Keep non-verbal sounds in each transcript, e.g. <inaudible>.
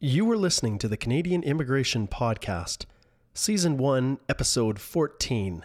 You were listening to the Canadian Immigration Podcast, Season 1, Episode 14.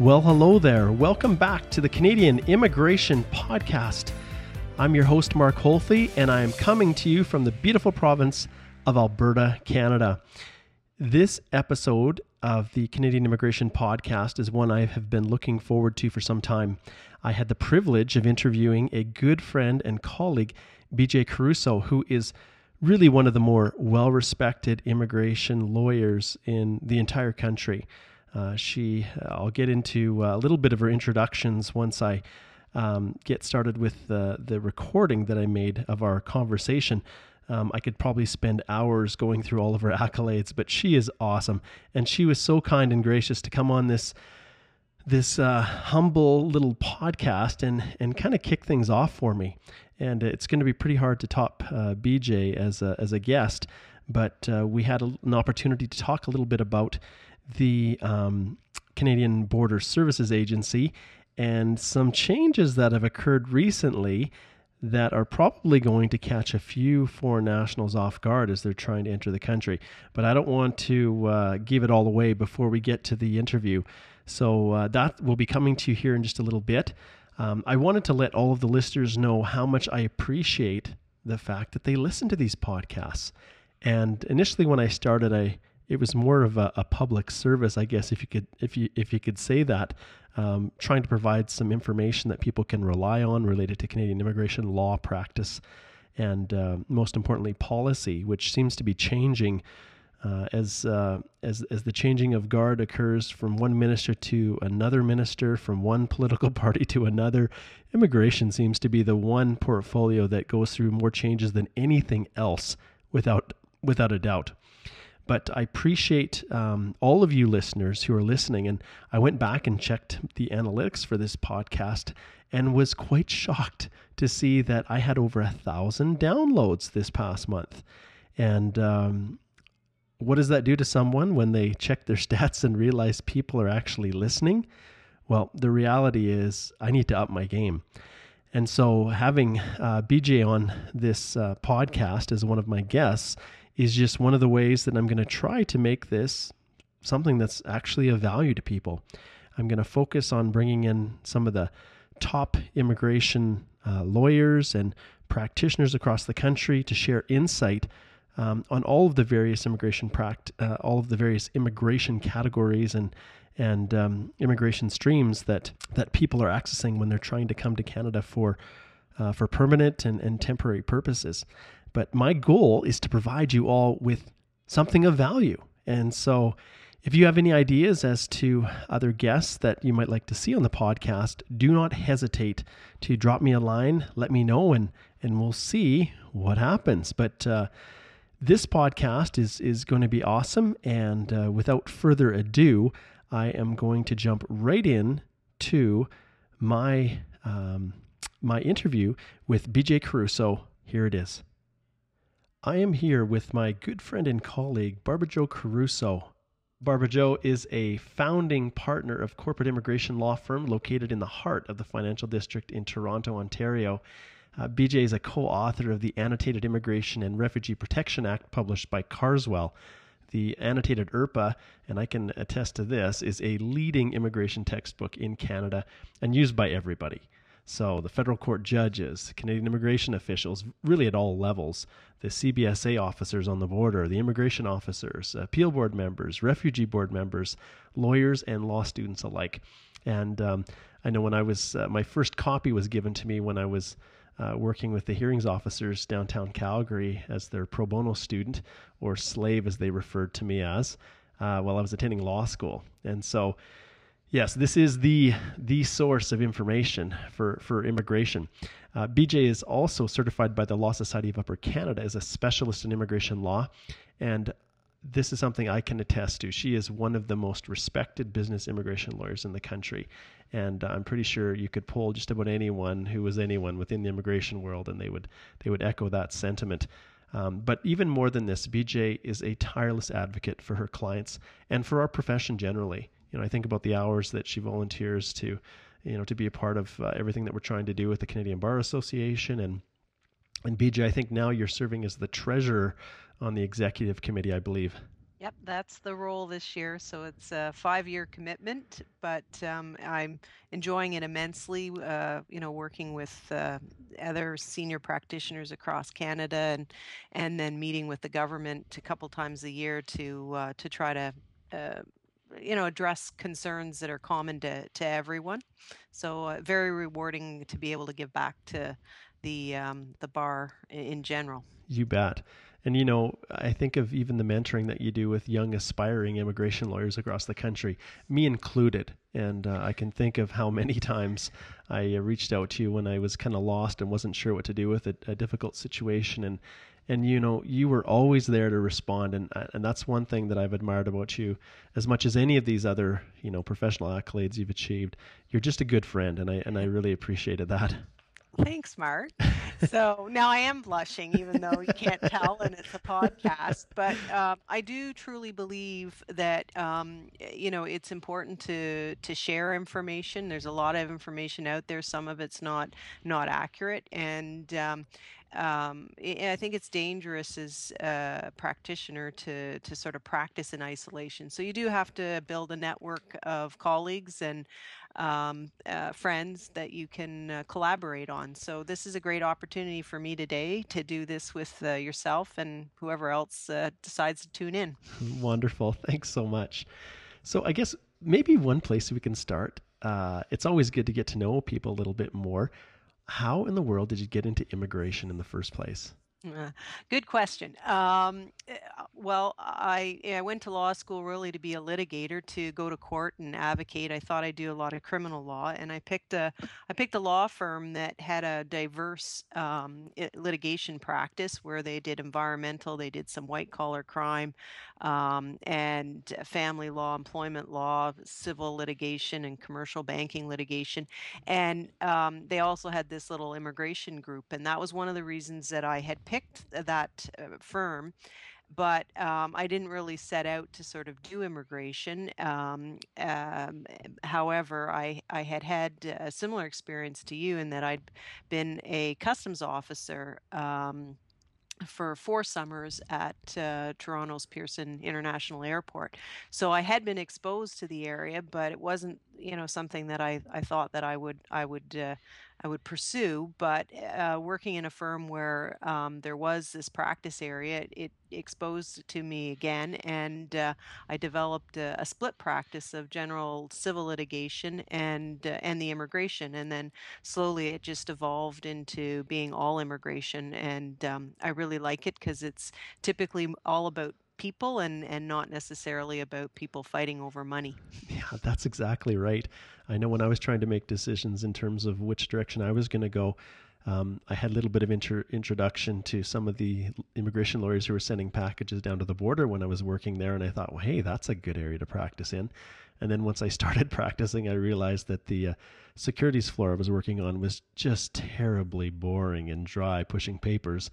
Well, hello there. Welcome back to the Canadian Immigration Podcast. I'm your host, Mark Holthe, and I am coming to you from the beautiful province of Alberta, Canada. This episode of the Canadian Immigration Podcast is one I have been looking forward to for some time. I had the privilege of interviewing a good friend and colleague, BJ Caruso, who is really one of the more well respected immigration lawyers in the entire country. Uh, she, I'll get into uh, a little bit of her introductions once I um, get started with the, the recording that I made of our conversation. Um, I could probably spend hours going through all of her accolades, but she is awesome. And she was so kind and gracious to come on this this uh, humble little podcast and and kind of kick things off for me. And it's going to be pretty hard to top uh, BJ as a, as a guest, but uh, we had a, an opportunity to talk a little bit about the um, Canadian Border Services Agency and some changes that have occurred recently that are probably going to catch a few foreign nationals off guard as they're trying to enter the country. But I don't want to uh, give it all away before we get to the interview. So uh, that will be coming to you here in just a little bit. Um, I wanted to let all of the listeners know how much I appreciate the fact that they listen to these podcasts. And initially, when I started, I it was more of a, a, public service, I guess, if you could if you if you could say that, um, trying to provide some information that people can rely on related to Canadian immigration law practice, and uh, most importantly, policy, which seems to be changing. Uh, as uh, as as the changing of guard occurs from one minister to another minister, from one political <laughs> party to another, immigration seems to be the one portfolio that goes through more changes than anything else, without without a doubt. But I appreciate um, all of you listeners who are listening. And I went back and checked the analytics for this podcast and was quite shocked to see that I had over a thousand downloads this past month. And um, what does that do to someone when they check their <laughs> stats and realize people are actually listening? Well, the reality is, I need to up my game. And so, having uh, BJ on this uh, podcast as one of my guests is just one of the ways that I'm going to try to make this something that's actually of value to people. I'm going to focus on bringing in some of the top immigration uh, lawyers and practitioners across the country to share insight um, on all of the various immigration pract- uh, all of the various immigration categories and and um, immigration streams that that people are accessing when they're trying to come to Canada for uh, for permanent and, and temporary purposes. But my goal is to provide you all with something of value. And so, if you have any ideas as to other guests that you might like to see on the podcast, do not hesitate to drop me a line, let me know, and and we'll see what happens. But uh, this podcast is is going to be awesome. And uh, without further ado, I am going to jump right in to my um, my interview with BJ Caruso. Here it is. I am here with my good friend and colleague, Barbara Jo Caruso. Barbara Jo is a founding partner of corporate immigration law firm located in the heart of the financial district in Toronto, Ontario. Uh, BJ is a co author of the Annotated Immigration and Refugee Protection Act published by Carswell. The annotated IRPA, and I can attest to this, is a leading immigration textbook in Canada and used by everybody. So the federal court judges, Canadian immigration officials, really at all levels, the CBSA officers on the border, the immigration officers, appeal board members, refugee board members, lawyers, and law students alike. And um, I know when I was, uh, my first copy was given to me when I was uh, working with the hearings officers downtown Calgary as their pro bono student, or slave as they referred to me as, uh, while I was attending law school. And so Yes, this is the the source of information for for immigration. Uh, BJ is also certified by the Law Society of Upper Canada as a specialist in immigration law, and this is something I can attest to. She is one of the most respected business immigration lawyers in the country, and I'm pretty sure you could poll just about anyone who was anyone within the immigration world, and they would they would echo that sentiment. Um, but even more than this, BJ is a tireless advocate for her clients and for our profession generally you know, I think about the hours that she volunteers to, you know, to be a part of uh, everything that we're trying to do with the Canadian Bar Association and and BJ. I think now you're serving as the treasurer on the executive committee, I believe. Yep, that's the role this year. So it's a five-year commitment, but um, I'm enjoying it immensely. Uh, you know, working with uh, other senior practitioners across Canada, and and then meeting with the government a couple times a year to uh, to try to uh, you know address concerns that are common to, to everyone. So uh, very rewarding to be able to give back to the um, the bar in general. You bet. And you know i think of even the mentoring that you do with young aspiring immigration lawyers across the country me included. And uh, i can think of how many <laughs> times i uh, reached out to you when i was kind of lost and wasn't sure what to do with a, a difficult situation. And and you know you were always there to respond and uh, and that's one thing that I've admired about you. As much as any of these other you know professional accolades you've achieved you're just a good friend and I and I really appreciated that Thanks, Mark. So now I am blushing, even though you can't tell and it's a podcast. But um, I do truly believe that um, you know it's important to to share information. There's a lot of information out there. Some of it's not not accurate, and um, um, I think it's dangerous as a practitioner to to sort of practice in isolation. So you do have to build a network of colleagues and um, uh, friends that you can uh, collaborate on. So this is a great opportunity for me today to do this with uh, yourself and whoever else uh, decides to tune in. <laughs> Wonderful, thanks so much. So I guess maybe one place we can start. Uh, it's always good to get to know people a little bit more how in the world did you get into immigration in the first place? Uh, good question. Um, eh, well, I, I went to law school really to be a litigator, to go to court and advocate. I thought I'd do a lot of criminal law, and I picked a I picked a law firm that had a diverse um, litigation practice where they did environmental, they did some white collar crime, um, and family law, employment law, civil litigation, and commercial banking litigation. And um, they also had this little immigration group, and that was one of the reasons that I had picked that uh, firm but um, I didn't really set out to sort of do immigration. Um, um, however, I, I had had a similar experience to you in that I'd been a customs officer um, for four summers at uh, Toronto's Pearson International Airport. So I had been exposed to the area, but it wasn't, you know, something that I, I thought that I would I would uh, I would pursue. But uh, working in a firm where um, there was this practice area, it, exposed to me again, and uh, I developed a, a, split practice of general civil litigation and uh, and the immigration, and then slowly it just evolved into being all immigration, and um, I really like it because it's typically all about people and and not necessarily about people fighting over money. <laughs> Yeah, that's exactly right. I know when I was trying to make decisions in terms of which direction I was going to go, um, I had a little bit of intro- introduction to some of the immigration lawyers who were sending packages down to the border when I was working there, and I thought, well, hey, that's a good area to practice in. And then once I <laughs> started practicing, I realized that the uh, securities floor I was working on was just terribly boring and dry, pushing papers.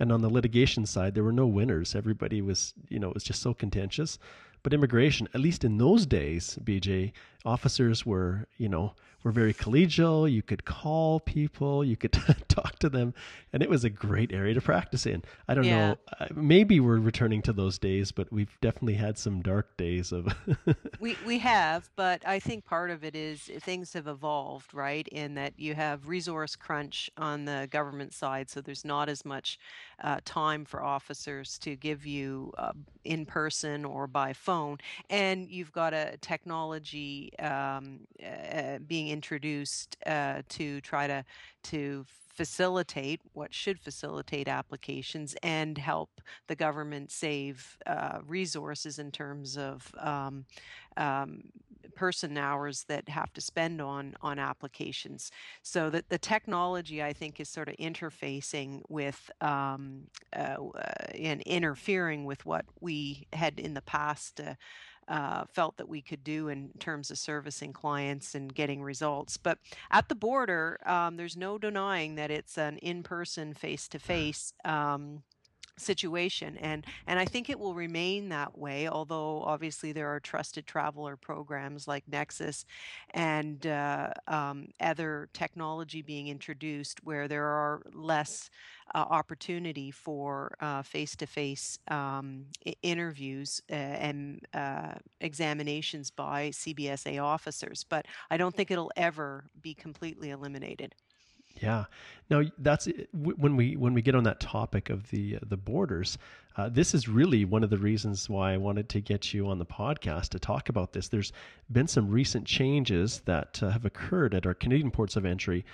And on the litigation side, there were no winners. Everybody was, you know, it was just so contentious. But immigration, at least in those days, BJ, officers were, you know, were very collegial. You could call people, you could <laughs> talk to them, and it was a great area to practice in. I don't yeah. know, maybe we're returning to those days, but we've definitely had some dark days of. <laughs> we we have, but I think part of it is things have evolved, right? In that you have resource crunch on the government side, so there's not as much uh, time for officers to give you uh, in person or by phone, and you've got a technology um, uh, being being introduced uh, to try to to facilitate what should facilitate applications and help the government save uh, resources in terms of um, um, person hours that have to spend on on applications. So that the technology i think is sort of interfacing with um, uh, and interfering with what we had in the past uh, uh, felt that we could do in terms of servicing clients and getting results. But at the border, um, there's no denying that it's an in person, face to face situation and and I think it will remain that way although obviously there are trusted traveler programs like Nexus and uh, um, other technology being introduced where there are less uh, opportunity for face to face interviews uh, and uh, examinations by CBSA officers but I don't think it'll ever be completely eliminated. Yeah. Now that's when we when we get on that topic of the uh, the borders. Uh, this is really one of the reasons why I wanted to get you on the podcast to talk about this. There's been some recent changes that uh, have occurred at our Canadian ports of entry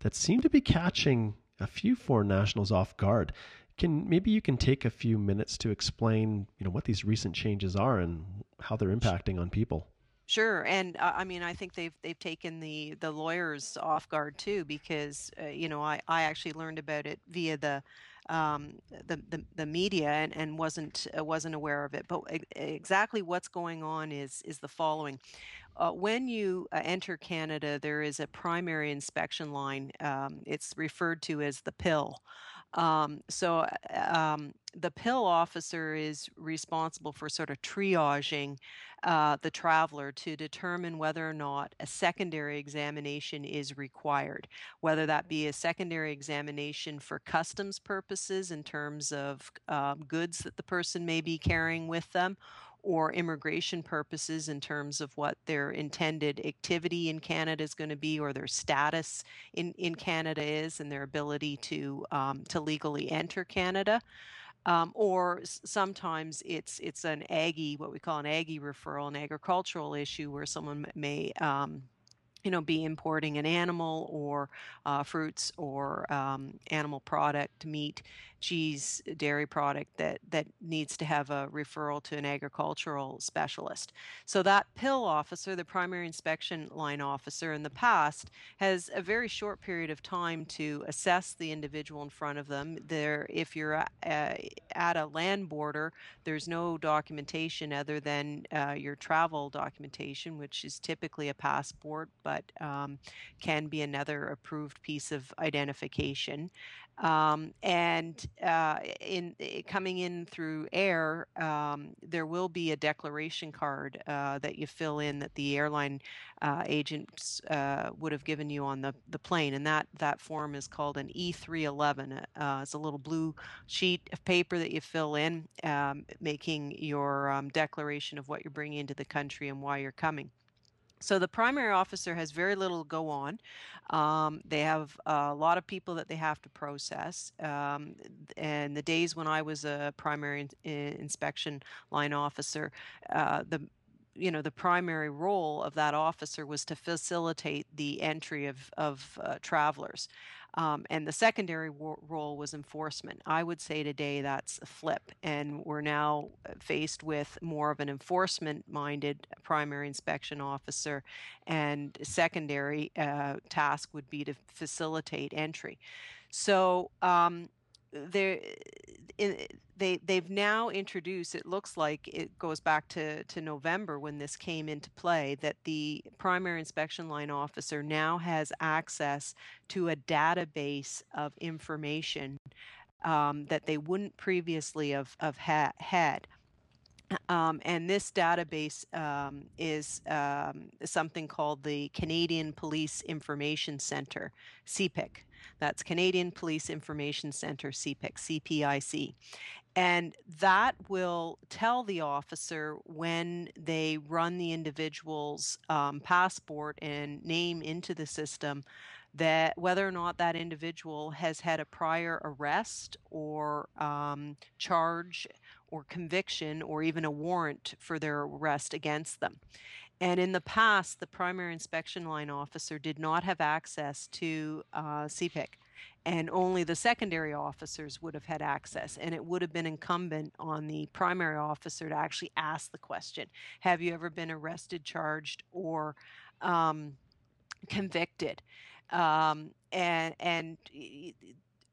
that seem to be catching a few foreign nationals off guard. Can maybe you can take a few minutes to explain, you know, what these recent changes are and how they're impacting on people? Sure, and uh, I mean, I think they've they've taken the the lawyers off guard too, because uh, you know, I I actually learned about it via the um, the, the the media and and wasn't uh, wasn't aware of it. But exactly what's going on is is the following. Uh, when you uh, enter Canada, there is a primary inspection line. Um, it's referred to as the PIL. Um, so uh, um, the PIL officer is responsible for sort of triaging uh, the traveler to determine whether or not a secondary examination is required, whether that be a secondary examination for customs purposes in terms of um, goods that the person may be carrying with them, or immigration purposes in terms of what their intended activity in Canada is going to be or their status in, in Canada is and their ability to um, to legally enter Canada. Um, or sometimes it's it's an aggie, what we call an aggie referral, an agricultural issue where someone may um, you know, be importing an animal or uh, fruits or um, animal product, meat, cheese, dairy product that that needs to have a referral to an agricultural specialist. So that PIL officer, the primary inspection line officer, in the past has a very short period of time to assess the individual in front of them. There, if you're at, uh, at a land border, there's no documentation other than uh, your travel documentation, which is typically a passport, but um, can be another approved piece of identification. Um, and uh, in, coming in through air, um, there will be a declaration card uh, that you fill in that the airline uh, agents uh, would have given you on the, the plane, and that that form is called an E311. Uh, it's a little blue sheet of paper that you fill in, um, making your um, declaration of what you're bringing into the country and why you're coming. So the primary officer has very little to go on. Um, they have a lot of people that they have to process. Um, and the days when I was a primary in, inspection line officer, uh, the you know the primary role of that officer was to facilitate the entry of of uh, travelers um, and the secondary role was enforcement. I would say today that's a flip, and we're now uh, faced with more of an enforcement minded primary inspection officer, and secondary uh, task would be to facilitate entry. So, um, they they've now introduced it looks like it goes back to to November when this came into play that the primary inspection line officer now has access to a database of information um, that they wouldn't previously have, have ha- had. Um, and this database um, is um, something called the Canadian Police Information Center, CPIC. That's Canadian Police Information Center, CPIC, CPIC. And that will tell the officer when they run the individual's um, passport and name into the system that whether or not that individual has had a prior arrest or um, charge or conviction or even a warrant for their arrest against them. And in the past, the primary inspection line officer did not have access to uh, CPIC, and only the secondary officers would have had access. And it would have been incumbent on the primary officer to actually ask the question Have you ever been arrested, charged, or um, convicted? Um, and and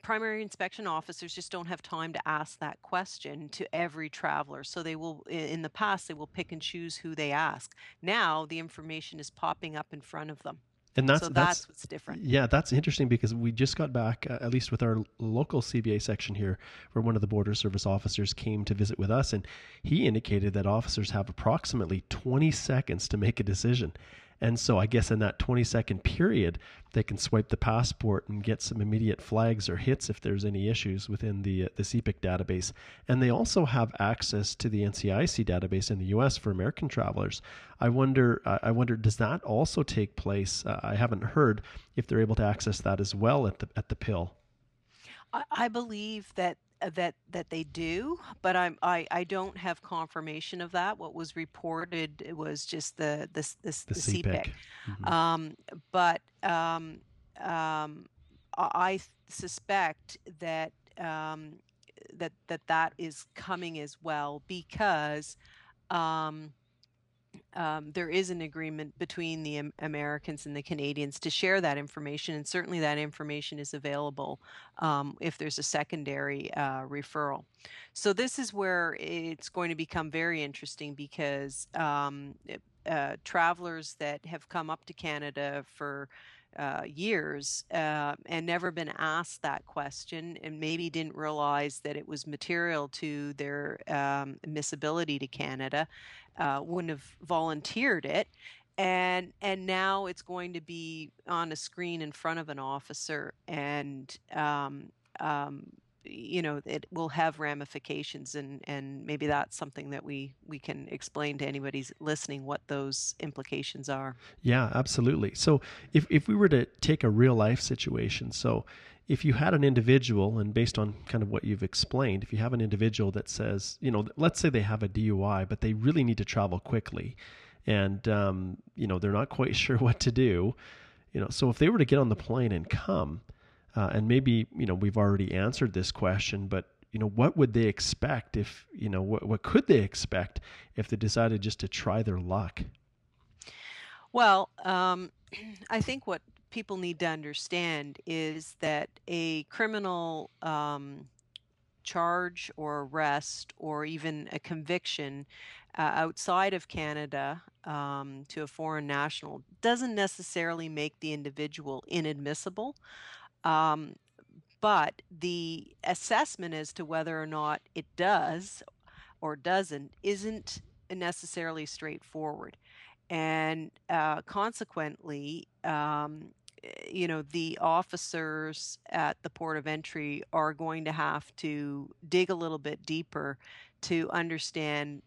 primary inspection officers just don't have time to ask that question to every traveler. So they will, in the past, they will pick and choose who they ask. Now the information is popping up in front of them. And that's, so that's, that's what's different. Yeah, that's interesting because we just got back, uh, at least with our local CBA section here, where one of the border service officers came to visit with us, and he indicated that officers have approximately 20 seconds to make a decision. And so I guess in that 20 second period, they can swipe the passport and get some immediate flags or hits if there's any issues within the uh, the CPIC database. And they also have access to the NCIC database in the U.S. for American travelers. I wonder, I wonder, does that also take place? Uh, I haven't heard if they're able to access that as well at the at the PIL. I believe that that that they do, but I'm I, I don't have confirmation of that. What was reported was just the the the, the, the. Mm-hmm. Um, but um, um, I suspect that um, that that that is coming as well because um, um, there is an agreement between the Americans and the Canadians to share that information, and certainly that information is available um, if there's a secondary uh, referral. So this is where it's going to become very interesting because um, uh, travelers that have come up to Canada for uh, years uh, and never been asked that question and maybe didn't realize that it was material to their um, admissibility to Canada uh, wouldn't have volunteered it. And and now it's going to be on a screen in front of an officer and um, um, you know it will have ramifications and and maybe that's something that we we can explain to anybody listening what those implications are. Yeah absolutely. So if if we were to take a real life situation so if you had an individual and based on kind of what you've explained if you have an individual that says you know let's say they have a dui but they really need to travel quickly and um, you know they're not quite <laughs> sure what to do you know so if they were to get on the plane and come uh, and maybe you know we've already answered this question, but you know what would they expect if you know what what could they expect if they decided just to try their luck? Well, um, <clears throat> I think what people need to understand is that a criminal um, charge or arrest or even a conviction uh, outside of Canada um, to a foreign national doesn't necessarily make the individual inadmissible. Um, but the assessment as to whether or not it does or doesn't isn't necessarily straightforward. And uh, consequently, um, you know, the officers at the port of entry are going to have to dig a little bit deeper to understand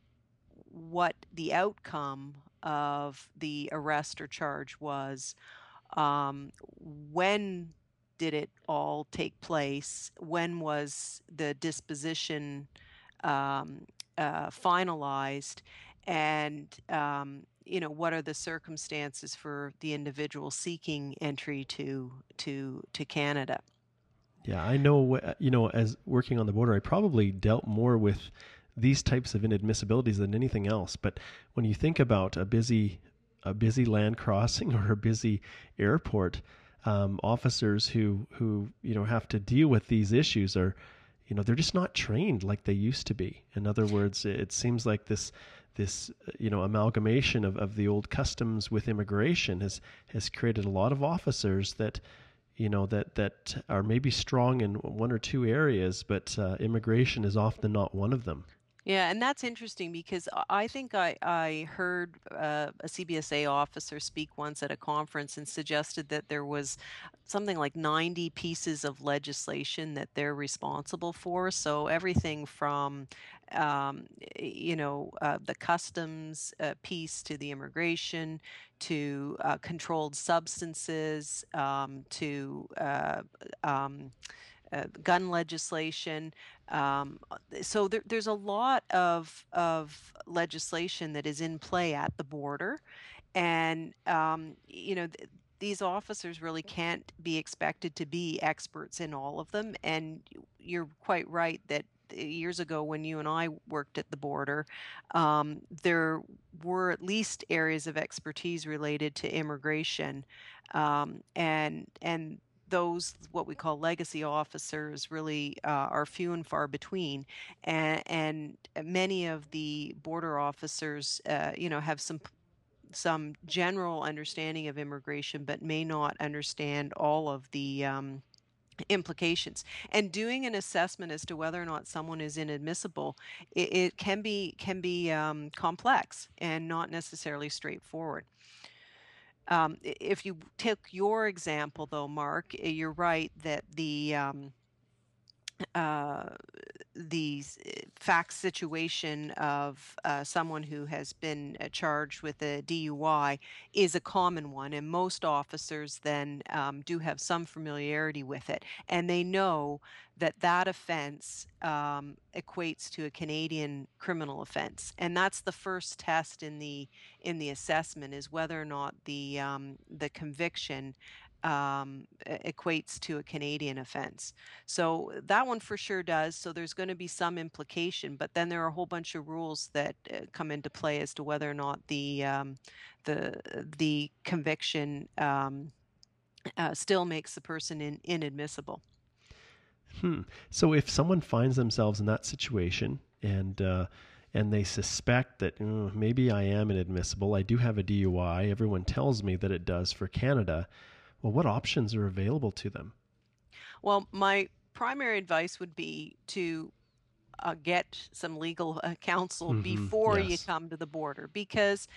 what the outcome of the arrest or charge was, um, when did it all take place? When was the disposition um, uh, finalized? And um, you know what are the circumstances for the individual seeking entry to to to Canada? Yeah, I know. You know, as working on the border, I probably dealt more with these types of inadmissibilities than anything else. But when you think about a busy a busy land crossing <laughs> or a busy airport, um, officers who who you know have to deal with these issues are you know they're just not trained like they used to be. In other words it seems like this this you know amalgamation of, of the old customs with immigration has has created a lot of officers that you know that that are maybe strong in one or two areas but uh, immigration is often not one of them yeah, and that's interesting because I think I, I heard uh, a CBSA officer speak once at a conference and suggested that there was something like 90 pieces of legislation that they're responsible for. So everything from, um, you know, uh, the customs uh, piece to the immigration to uh, controlled substances um, to uh, um, uh, gun legislation. Um, so there, there's a lot of of legislation that is in play at the border, and um, you know. Th- these officers really can't be expected to be experts in all of them. And you're quite right that years ago when you and I worked at the border, um, there were at least areas of expertise related to immigration, um, and and those what we call legacy officers really uh, are few and far between, and, and many of the border officers, uh, you know, have some some general understanding of immigration, but may not understand all of the um, implications. And doing an assessment as to whether or not someone is inadmissible it, it can be can be um, complex and not necessarily straightforward um, if you take your example though mark eh, you're right that the um, uh, the eh, fact situation of uh, someone who has been uh, charged with a DUI is a common one, and most officers then um, do have some familiarity with it, and they know that that offense um, equates to a Canadian criminal offense, and that's the first test in the in the assessment is whether or not the um, the conviction um, equates to a Canadian offense. So that one for sure does. So there's going to be some implication, but then there are a whole bunch of rules that uh, come into play as to whether or not the um, the the conviction um, uh, still makes the person in, inadmissible. Hmm. So if someone finds themselves in that situation and uh, and they suspect that mm, maybe I am inadmissible, I do have a DUI. Everyone tells me that it does for Canada well, what options are available to them? Well, my primary advice would be to uh, get some legal uh, counsel mm-hmm, before yes. you come to the border because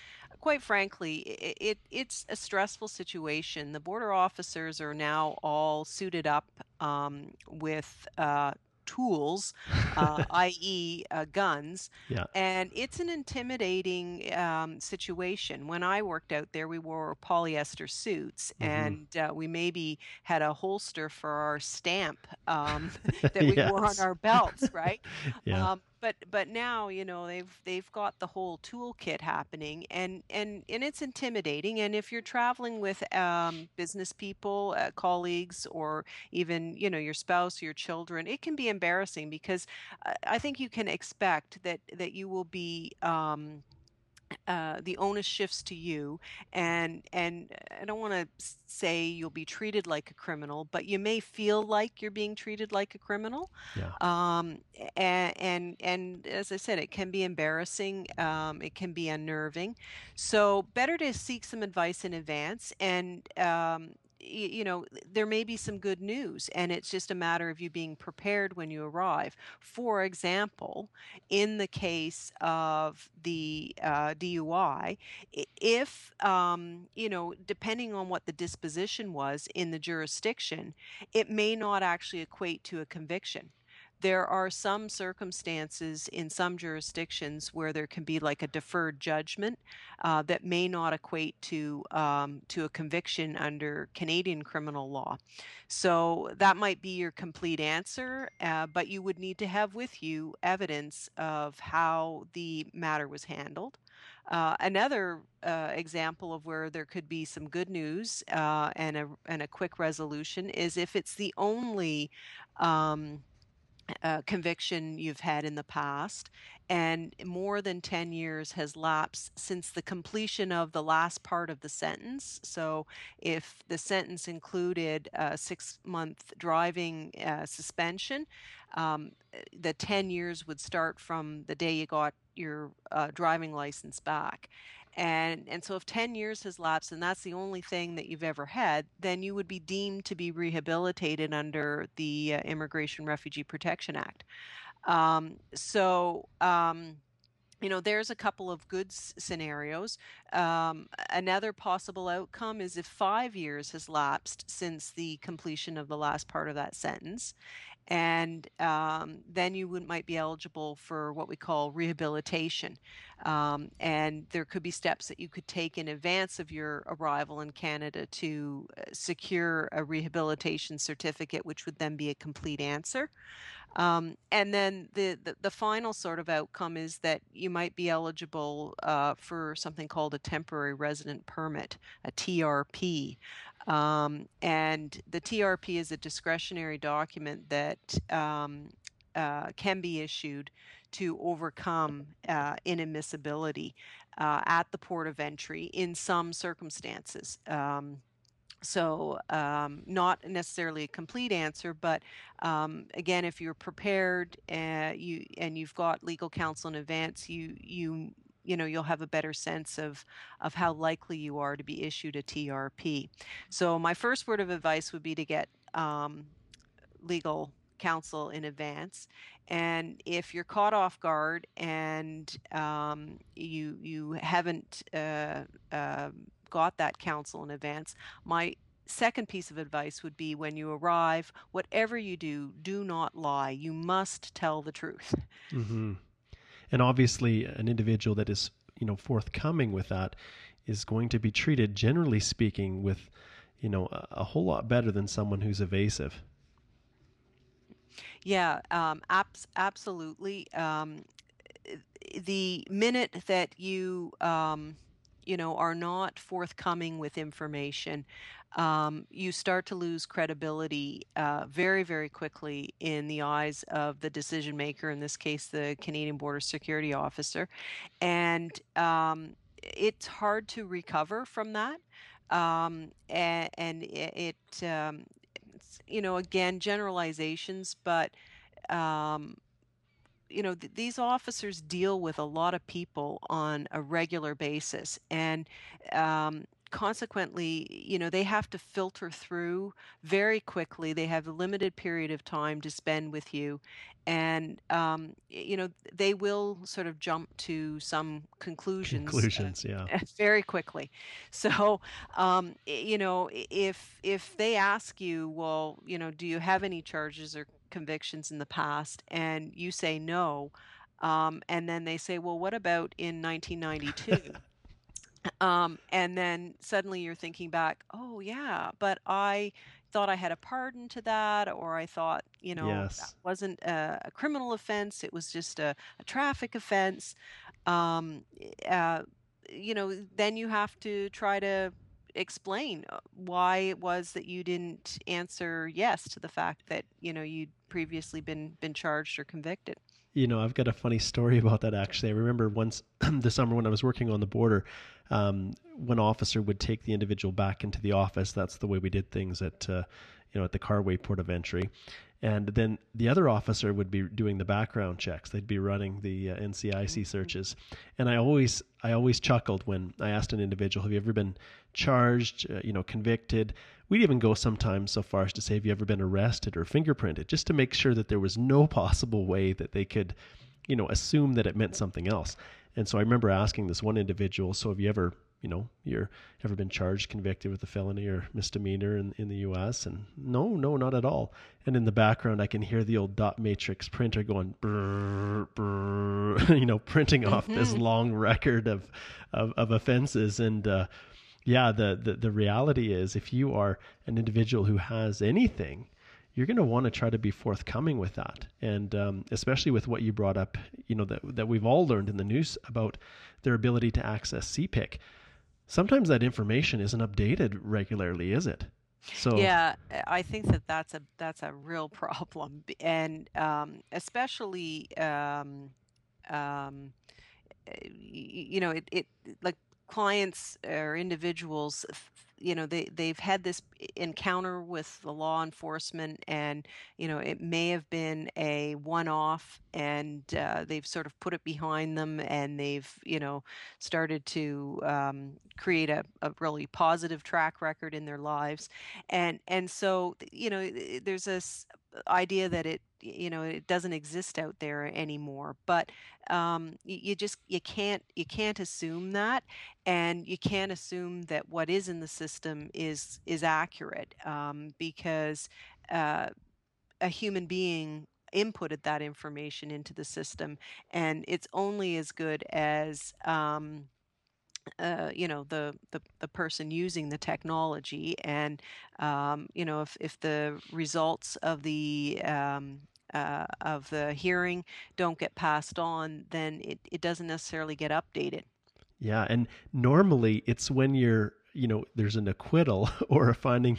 quite frankly it, it, it's a stressful situation the border officers are now all suited up um, with uh, tools, uh, <laughs> i.e., uh, guns. Yeah. And it's an intimidating um, situation. When I worked out there, we wore polyester suits mm-hmm. and uh, we maybe had a holster for our stamp um, <laughs> that we <laughs> yes. wore on our belts, right? yeah. Um, but but now you know they've they've got the whole toolkit happening and and and it's intimidating and if you're traveling with um, business people uh, colleagues or even you know your spouse your children it can be embarrassing because uh, i think you can expect that that you will be um, uh, the onus shifts to you and and i don't want to say you'll be treated like a criminal but you may feel like you're being treated like a criminal yeah. um, and, and and as i said it can be embarrassing um, it can be unnerving so better to seek some advice in advance and um, you know, there may be some good news, and it's just a matter of you being prepared when you arrive. For example, in the case of the uh, DUI, if, um, you know, depending on what the disposition was in the jurisdiction, it may not actually equate to a conviction there are some circumstances in some jurisdictions where there can be like a deferred judgment uh, that may not equate to um, to a conviction under Canadian criminal law. So that might be your complete answer, uh, but you would need to have with you evidence of how the matter was handled. Uh, another uh, example of where there could be some good news uh, and a and a quick resolution is if it's the only um, uh, conviction you've had in the past, and more than 10 years has lapsed since the completion of the last part of the sentence. So, if the sentence included a six month driving uh, suspension, um, the 10 years would start from the day you got your uh, driving license back and and so if 10 years has lapsed and that's the only thing that you've ever had then you would be deemed to be rehabilitated under the uh, immigration refugee protection act. Um, so um, you know there's a couple of good scenarios. Um, another possible outcome is if five years has lapsed since the completion of the last part of that sentence and um, then you would, might be eligible for what we call rehabilitation. Um, and there could be steps that you could take in advance of your arrival in Canada to uh, secure a rehabilitation certificate, which would then be a complete answer. Um, and then the, the, the final sort of outcome is that you might be eligible uh, for something called a temporary resident permit, a TRP. Um, and the TRP is a discretionary document that um, uh, can be issued to overcome uh, inadmissibility uh, at the port of entry in some circumstances. Um, so, um, not necessarily a complete answer, but um, again, if you're prepared uh, you and you've got legal counsel in advance, you you you know you'll have a better sense of of how likely you are to be issued a TRP. So, my first word of advice would be to get um, legal counsel in advance and if you're caught off guard and um, you you haven't uh, uh, got that counsel in advance, my second piece of advice would be when you arrive, whatever you do, do not lie. You must tell the truth. Mm-hmm. And obviously, an individual that is you know forthcoming with that is going to be treated, generally speaking, with you know a, a whole lot better than someone who's evasive. Yeah, um, abs- absolutely. Um, the minute that you um, you know are not forthcoming with information um, you start to lose credibility uh, very very quickly in the eyes of the decision maker in this case the canadian border security officer. And um, it's hard to recover from that um, and, and, it, um, you know again generalizations but um, you know, th- these officers deal with a lot of people on a regular basis, and um, consequently, you know, they have to filter through very quickly. They have a limited period of time to spend with you, and um, you know, they will sort of jump to some conclusions. Conclusions, uh, yeah, <laughs> very quickly. So, um, you know, if if they ask you, well, you know, do you have any charges or convictions in the past and you say no, um, and then they say, well, what about in 1992? Um, and then suddenly you're thinking back, oh, yeah, but I thought I had a pardon to that, or I thought, you know, yes. that wasn't a, a, criminal offense, it was just a, a traffic offense. Um, uh, you know, then you have to try to explain uh, why it was that you didn't answer yes to the fact that you know you'd previously been been charged or convicted you know i've got a funny story <laughs> about that actually i remember once <clears throat> the summer when i was working on the border um, one officer would take the individual back into the office that's the way we did things at uh, you know at the carway port of entry. And then the other officer would be doing the background checks. They'd be running the uh, ncic mm-hmm. searches. And i always i always chuckled when i asked an individual have you ever been charged uh, you know convicted? We'd even go sometimes so far as to say have you ever been arrested or fingerprinted? just to make sure that there was no possible way that they could you know assume that it meant something else and so i remember asking this one individual so have you ever you know, you're ever been charged, convicted with a felony or misdemeanor in, in the U.S. And no, no, not at all. And in the background, I can hear the old dot matrix printer going, brr, brr, <laughs> you know, printing off mm-hmm. this long record of, of, of offenses. And, uh, yeah, the, the, the reality is if you are an individual who has anything, you're going to want to try to be forthcoming with that. And um, especially with what you brought up, you know, that, that we've all learned in the news about their ability to access CPIC sometimes that information isn't updated regularly, is it? So yeah, I think that that's a that's a real <laughs> problem, and um, especially um, um, you know it, it like clients or individuals you know they they've had this encounter with the law enforcement and you know it may have been a one off and uh, they've sort of put it behind them and they've you know started to um, create a, a really positive track record in their lives. And and so you know there's this idea that it you know it doesn't exist out there anymore but um, you, just you can't you can't assume that and you can't assume that what is in the system is is accurate um, because uh, a human being inputted that information into the system, and it's only as good as um, uh, you know the, the the person using the technology, and um, you know if if the results of the um, uh, of the hearing don't get passed on, then it, it doesn't necessarily get updated. Yeah, and normally it's when you're you know there's an acquittal <laughs> or a finding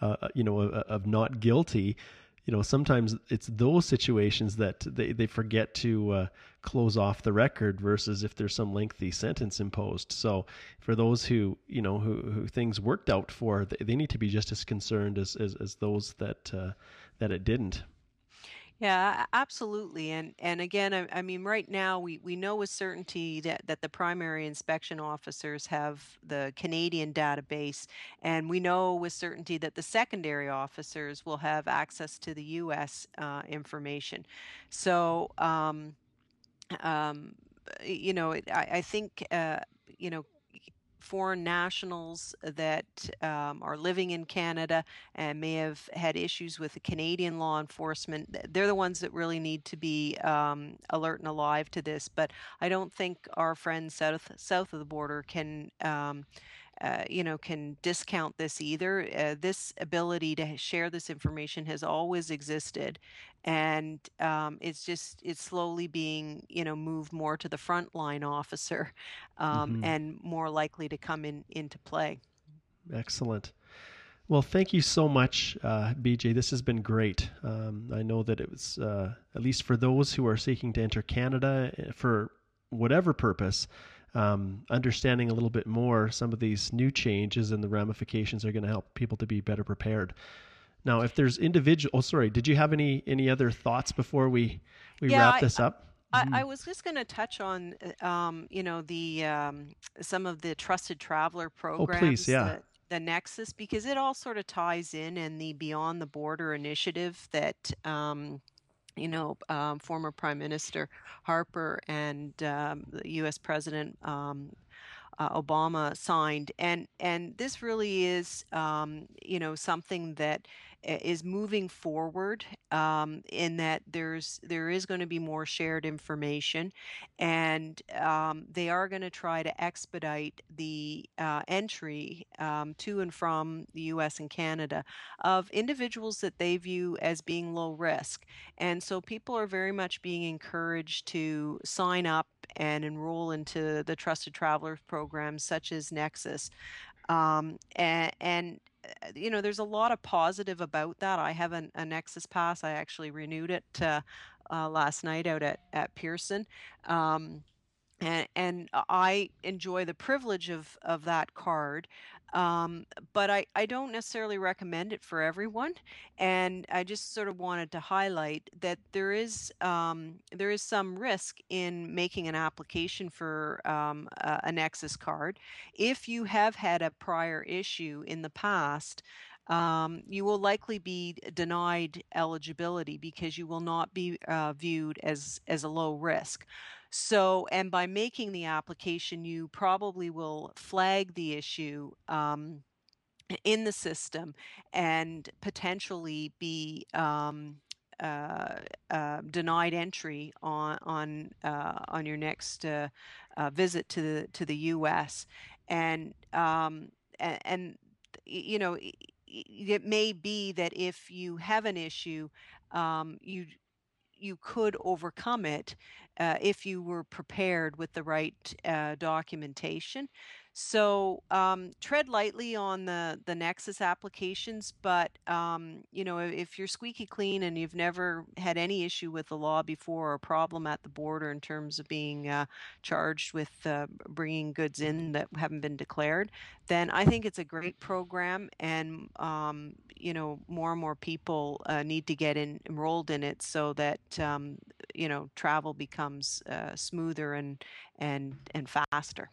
uh, uh you know of, of not guilty you know sometimes it's those situations that they, they forget to uh, close off the record versus if there's some lengthy sentence imposed. So for those who you know who, who things worked out for they, they need to be just as concerned as as, as those that uh, that it didn't yeah, absolutely. And and again, I, I mean, right now we, we know with certainty that, that the primary inspection officers have the Canadian database, and we know with certainty that the secondary officers will have access to the U.S. Uh, information. So, um, um, you know, I, I think, uh, you know, foreign nationals that um, are living in Canada and may have had issues with the Canadian law enforcement. They're the ones that really need to be um, alert and alive to this. But I don't think our friends south south of the border can. Um, uh, you know, can discount this either. Uh, this ability to share this information has always existed, and um, it's just it's slowly being you know moved more to the frontline officer, <laughs> um, mm-hmm. and more likely to come in into play. Excellent. Well, thank you so much, uh, BJ. This has been great. Um, I know that it was, uh, at least for those who are seeking to enter Canada eh, for whatever purpose, um, understanding a little bit more some of these new changes and the ramifications are going to help people to be better prepared. Now, if there's individual, oh, sorry, did you have any any other thoughts before we we yeah, wrap this up? I. I, was just going to touch on, uh, um, you know, the um, some of the trusted traveler programs. Oh, please, yeah. The, the Nexus, because it all sort of ties in, and the Beyond the Border initiative that um, you know, um, former Prime Minister Harper and um, the U.S. President um, uh, Obama signed, and and this really is, um, you know, something that is moving forward um, in that there's there is going to be more shared information, and um, they are going to try to expedite the uh, entry um, to and from the U.S. and Canada of individuals that they view as being low risk, and so people are very much being encouraged to sign up and enroll into the Trusted Travelers programs such as Nexus. Um, and, and uh, you know, there's a lot of positive about that. I have an, a Nexus Pass. I actually renewed it uh, uh, last night out at at Pearson. Um, and, and I enjoy the privilege of, of that card. Um, but I, I don't necessarily recommend it for everyone. And I just sort of wanted to highlight that there is um, there is some risk in making an application for um, a, a Nexus card. If you have had a prior issue in the past, um, you will likely be denied eligibility because you will not be uh, viewed as as a low risk. So, and by making the application, you probably will flag the issue um, in the system and potentially be um, uh, uh, denied entry on on uh, on your next uh, uh, visit to the to the U.S. and um, and, and you know it may be that if you have an issue, um, you you could overcome it uh, if you were prepared with the right uh, documentation. So um, tread lightly on the the Nexus applications, but um, you know if you're squeaky clean and you've never had any issue with the law before or problem at the border in terms of being uh, charged with uh, bringing goods in that haven't been declared, then I think it's a great program, and um, you know more and more people uh, need to get in, enrolled in it so that um, you know travel becomes uh, smoother and and and faster.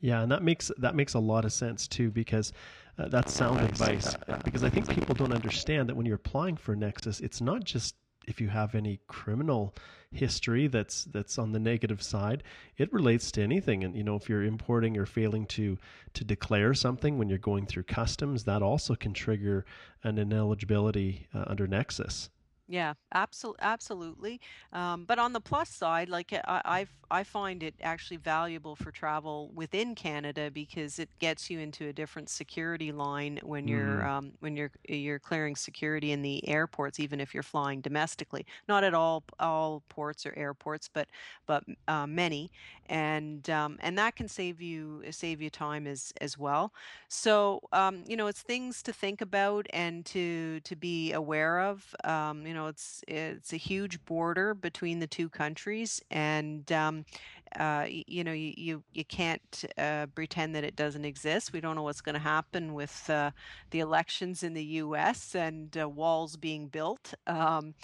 Yeah, and that makes that makes a lot of sense too because uh, that's sound advice. Because I think people don't understand that when you're applying for Nexus, it's not just if you have any criminal history that's that's on the negative side it relates to anything and you know if you're importing or failing to to declare something when you're going through customs that also can trigger an ineligibility uh, under nexus Yeah, absolutely, absolutely. Um, but on the plus side, like I, I've, I find it actually valuable for travel within Canada because it gets you into a different security line when you're Mm, um, when you're you're clearing security in the airports, even if you're flying domestically. Not at all all ports or airports, but but uh, many, and um, and that can save you save you time as as well. So, um, you know, it's things to think about and to to be aware of. Um, you know, it's it's a huge border between the two countries, and um, uh, you know, you you, you can't uh, pretend that it doesn't exist. We don't know what's going to happen with uh, the elections in the U.S. and uh, walls being built. Um,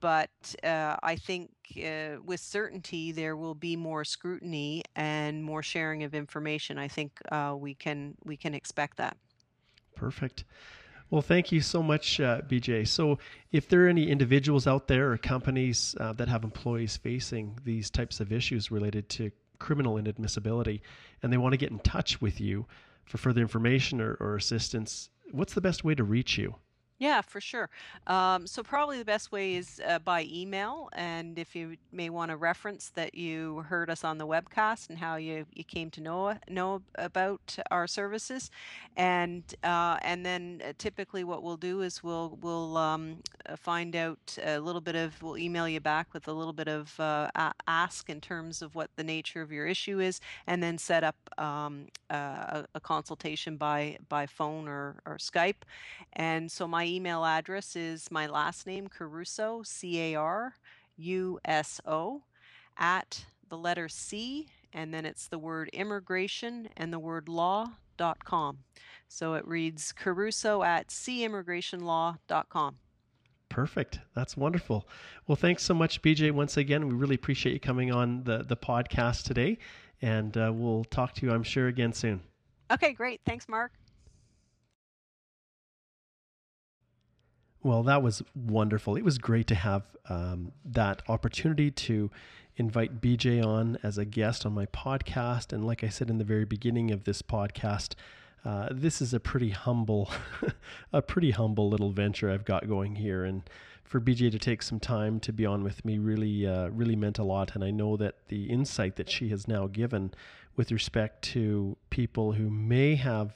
but uh, I think uh, with certainty there will be more scrutiny and more sharing of information. I think uh, we can we can expect that. perfect. Well, thank you so much, uh, BJ. So, if there are any individuals out there or companies uh, that have employees facing these types of issues related to criminal inadmissibility and they want to get in touch with you for further information or, or assistance, what's the best way to reach you? Yeah, for sure. Um, so probably the best way is uh, by email, and if you may want to reference that you heard us on the webcast and how you, you came to know know about our services, and uh, and then uh, typically what we'll do is we'll we'll um, uh, find out a little bit of we'll email you back with a little bit of uh, ask in terms of what the nature of your issue is, and then set up um, uh, a, a consultation by by phone or or Skype and so my email address is my last name, Caruso, C A R U S O, at the letter C, and then it's the word immigration and the word law dot com. So it reads Caruso at cimmigrationlaw.com. Perfect. That's wonderful. Well, thanks so much, BJ. Once again, we really appreciate you coming on the, the podcast today. And uh, we'll talk to you, I'm sure, again soon. Okay, great. Thanks, Mark. Well, that was wonderful. It was great to have um, that opportunity to invite BJ on as a guest on my podcast. And like I said in the very beginning of this podcast, uh, this is a pretty humble, <laughs> a pretty humble little venture I've got going here. And for BJ to take some time to be on with me really, uh, really meant a lot. And I know that the insight that she has now given with respect to people who may have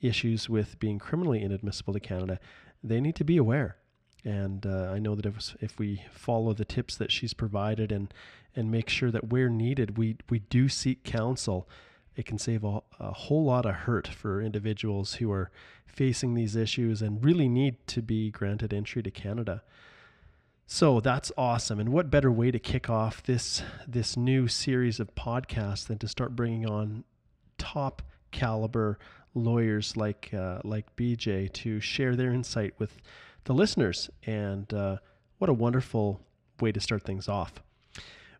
issues with being criminally inadmissible to Canada, they need to be aware. And uh, I know that if, if we follow the tips that she's provided and and make sure that where needed, we we do seek counsel, it can save a, a whole lot of hurt for individuals who are facing these issues and really need to be granted entry to Canada. So that's awesome. And what better way to kick off this this new series of podcasts than to start bringing on top caliber lawyers like uh, like BJ to share their insight with the listeners. And uh, what a wonderful way to start things off.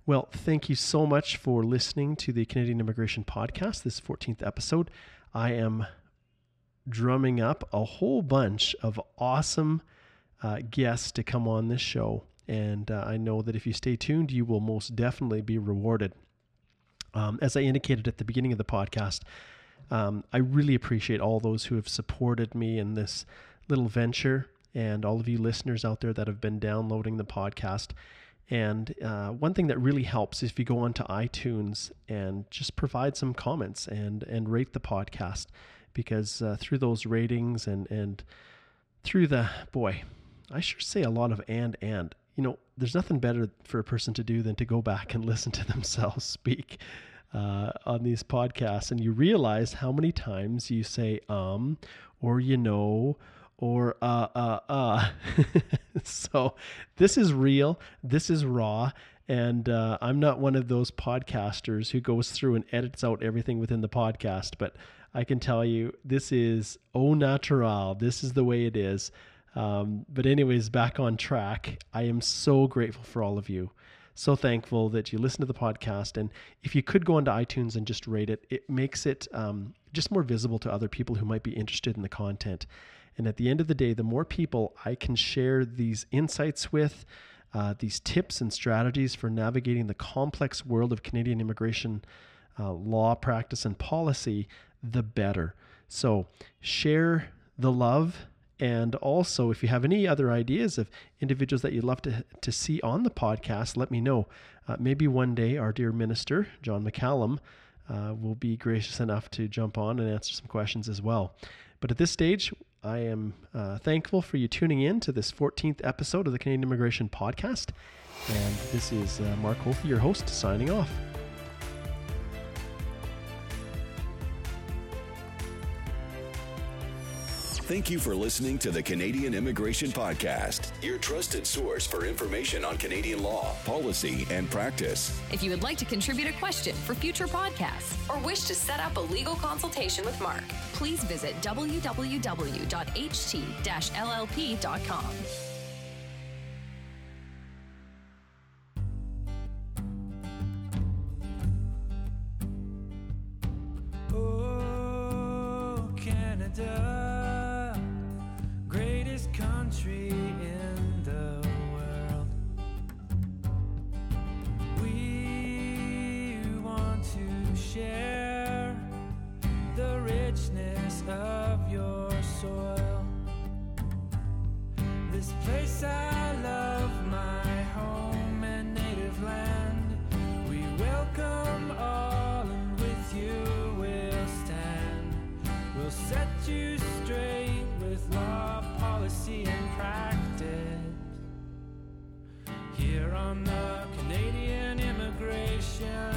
Well, thank you so much for listening to the Canadian Immigration Podcast, this 14th episode. I am drumming up a whole bunch of awesome uh, guests to come on this show. And uh, I know that if you stay tuned, you will most definitely be rewarded. Um, as I indicated at the beginning of the podcast, um, I really appreciate all those who have supported me in this little venture and all of you listeners out there that have been downloading the podcast. And uh, one thing that really helps is if you go onto iTunes and just provide some comments and and rate the podcast, because uh, through those ratings and and through the boy, I sure say a lot of and and. You know, there's nothing better for a person to do than to go back and <laughs> listen to themselves speak uh, on these podcasts, and you realize how many times you say um or you know or uh uh uh. <laughs> so this is real. This is raw. And uh, I'm not one of those podcasters who goes through and edits out everything within the podcast, but I can tell you this is au natural. This is the way it is. Um, but, anyways, back on track. I am so grateful for all of you. So thankful that you listen to the podcast. And if you could go onto iTunes and just rate it, it makes it um, just more visible to other people who might be interested in the content. And at the end of the day, the more people I can share these insights with, uh, these tips and strategies for navigating the complex world of Canadian immigration uh, law, practice, and policy, the better. So share the love And also, if you have any other ideas of individuals that you'd love to, to see on the podcast, let me know. Uh, maybe one day our dear minister, John McCallum, uh, will be gracious enough to jump on and answer some questions as well. But at this stage, I am uh, thankful for you tuning in to this 14th episode of the Canadian Immigration Podcast. And this is uh, Mark Holthe, your host, signing off. Thank you for listening to the Canadian Immigration Podcast, your trusted source for information on Canadian law, policy, and practice. If you would like to contribute a question for future podcasts or wish to set up a legal consultation with Mark, please visit www.ht-llp.com. This place I love, my home and native land. We welcome all, and with you we'll stand. We'll set you straight with law, policy, and practice. Here on the Canadian Immigration